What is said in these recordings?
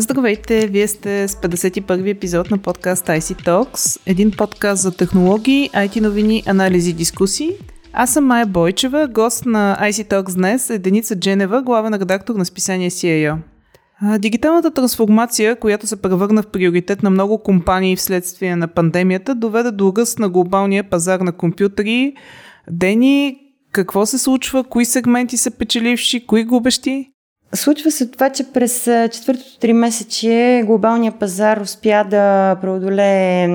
Здравейте, вие сте с 51 епизод на подкаст IC Talks, един подкаст за технологии, IT новини, анализи, дискусии. Аз съм Майя Бойчева, гост на IC Talks днес е Деница Дженева, главен редактор на списание CIO. Дигиталната трансформация, която се превърна в приоритет на много компании вследствие на пандемията, доведе до ръст на глобалния пазар на компютри. Дени, какво се случва? Кои сегменти са печеливши? Кои губещи? Случва се това, че през четвъртото три месече глобалния пазар успя да преодолее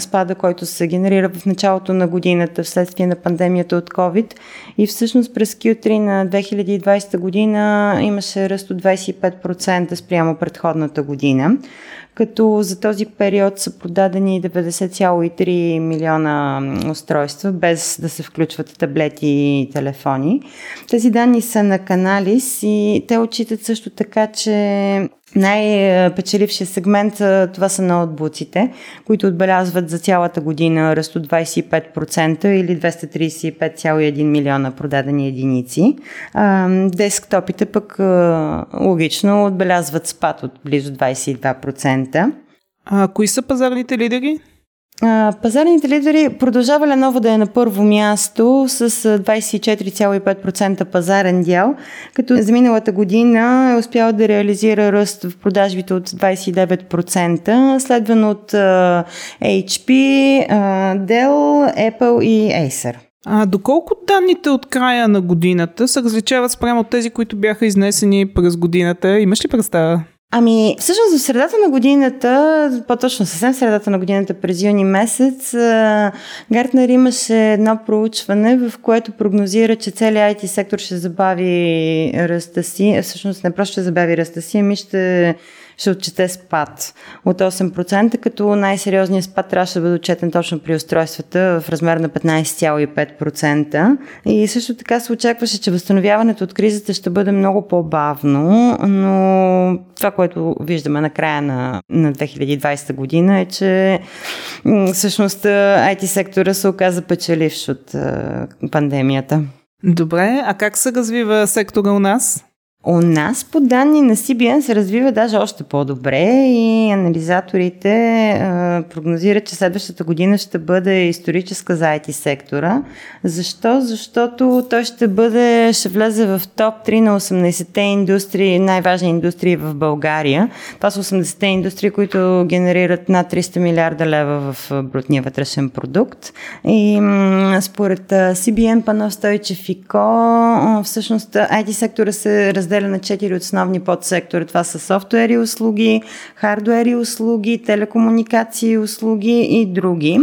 спада, който се генерира в началото на годината вследствие на пандемията от COVID. И всъщност през Q3 на 2020 година имаше ръст от 25% спрямо предходната година като за този период са продадени 90,3 милиона устройства, без да се включват таблети и телефони. Тези данни са на Каналис и те отчитат също така, че най-печелившия сегмент това са ноутбуците, които отбелязват за цялата година ръст от 25% или 235,1 милиона продадени единици. Десктопите пък логично отбелязват спад от близо 22%. А кои са пазарните лидери? Пазарните лидери продължава Lenovo да е на първо място с 24,5% пазарен дял, като за миналата година е успял да реализира ръст в продажбите от 29%, следван от HP, Dell, Apple и Acer. А доколко данните от края на годината се различават спрямо от тези, които бяха изнесени през годината? Имаш ли представа? Ами, всъщност в средата на годината, по-точно съвсем средата на годината, през юни месец, Гартнер имаше едно проучване, в което прогнозира, че целият IT сектор ще забави ръста си. Всъщност не просто ще забави ръста си, ами ще ще отчете спад от 8%, като най-сериозният спад трябваше да бъде отчетен точно при устройствата в размер на 15,5%. И също така се очакваше, че възстановяването от кризата ще бъде много по-бавно, но това, което виждаме на края на, на 2020 година е, че всъщност IT сектора се оказа печеливш от пандемията. Добре, а как се развива сектора у нас? У нас по данни на CBN се развива даже още по-добре и анализаторите а, прогнозират, че следващата година ще бъде историческа за IT сектора. Защо? Защото той ще бъде, ще влезе в топ 3 на 80-те индустрии, най-важни индустрии в България. Това са 80-те индустрии, които генерират над 300 милиарда лева в брутния вътрешен продукт. И м- според CBN, Панов Стойчев и Ко, всъщност IT сектора се разделя разделя на четири основни подсектори. Това са софтуери услуги, хардуери услуги, телекомуникации услуги и други.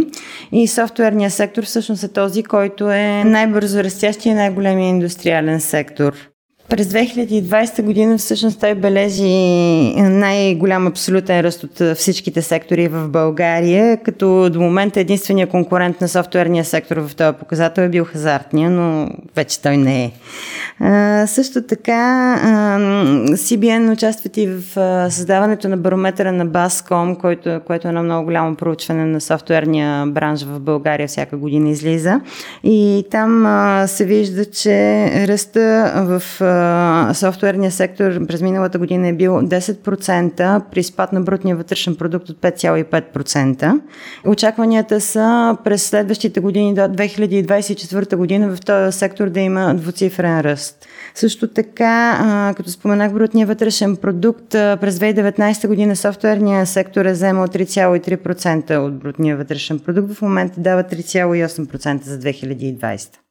И софтуерният сектор всъщност е този, който е най-бързо растящия и най-големия индустриален сектор. През 2020 година всъщност той бележи най-голям абсолютен ръст от всичките сектори в България, като до момента единствения конкурент на софтуерния сектор в този показател е бил хазартния, но вече той не е. А, също така CBN участват и в създаването на барометъра на Bascom, който, което е едно много голямо проучване на софтуерния бранш в България всяка година излиза. И там а, се вижда, че ръста в софтуерния сектор през миналата година е бил 10% при спад на брутния вътрешен продукт от 5,5%. Очакванията са през следващите години до 2024 година в този сектор да има двуцифрен ръст. Също така, като споменах брутния вътрешен продукт, през 2019 година софтуерния сектор е вземал 3,3% от брутния вътрешен продукт, в момента дава 3,8% за 2020.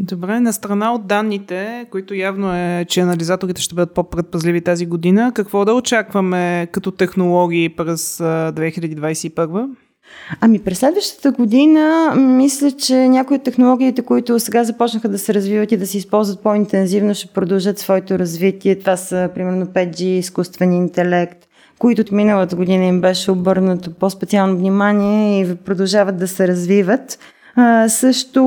Добре, на страна от данните, които явно е, че анализаторите ще бъдат по-предпазливи тази година, какво да очакваме като технологии през 2021? Ами през следващата година мисля, че някои от технологиите, които сега започнаха да се развиват и да се използват по-интензивно, ще продължат своето развитие. Това са примерно 5G, изкуствен интелект, които от миналата година им беше обърнато по-специално внимание и продължават да се развиват. Също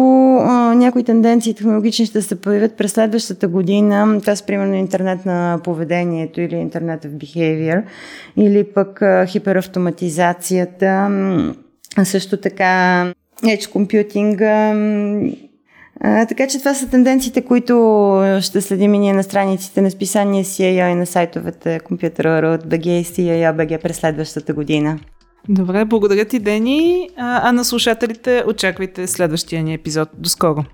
някои тенденции технологични ще се появят през следващата година. Това са примерно интернет на поведението или интернет в behavior, или пък хиперавтоматизацията. Също така edge computing, А, така че това са тенденциите, които ще следим и ние на страниците на списание CIA и на сайтовете Computer от BG и CIA BG през следващата година. Добре, благодаря ти, Дени. А, а на слушателите очаквайте следващия ни епизод. До скоро!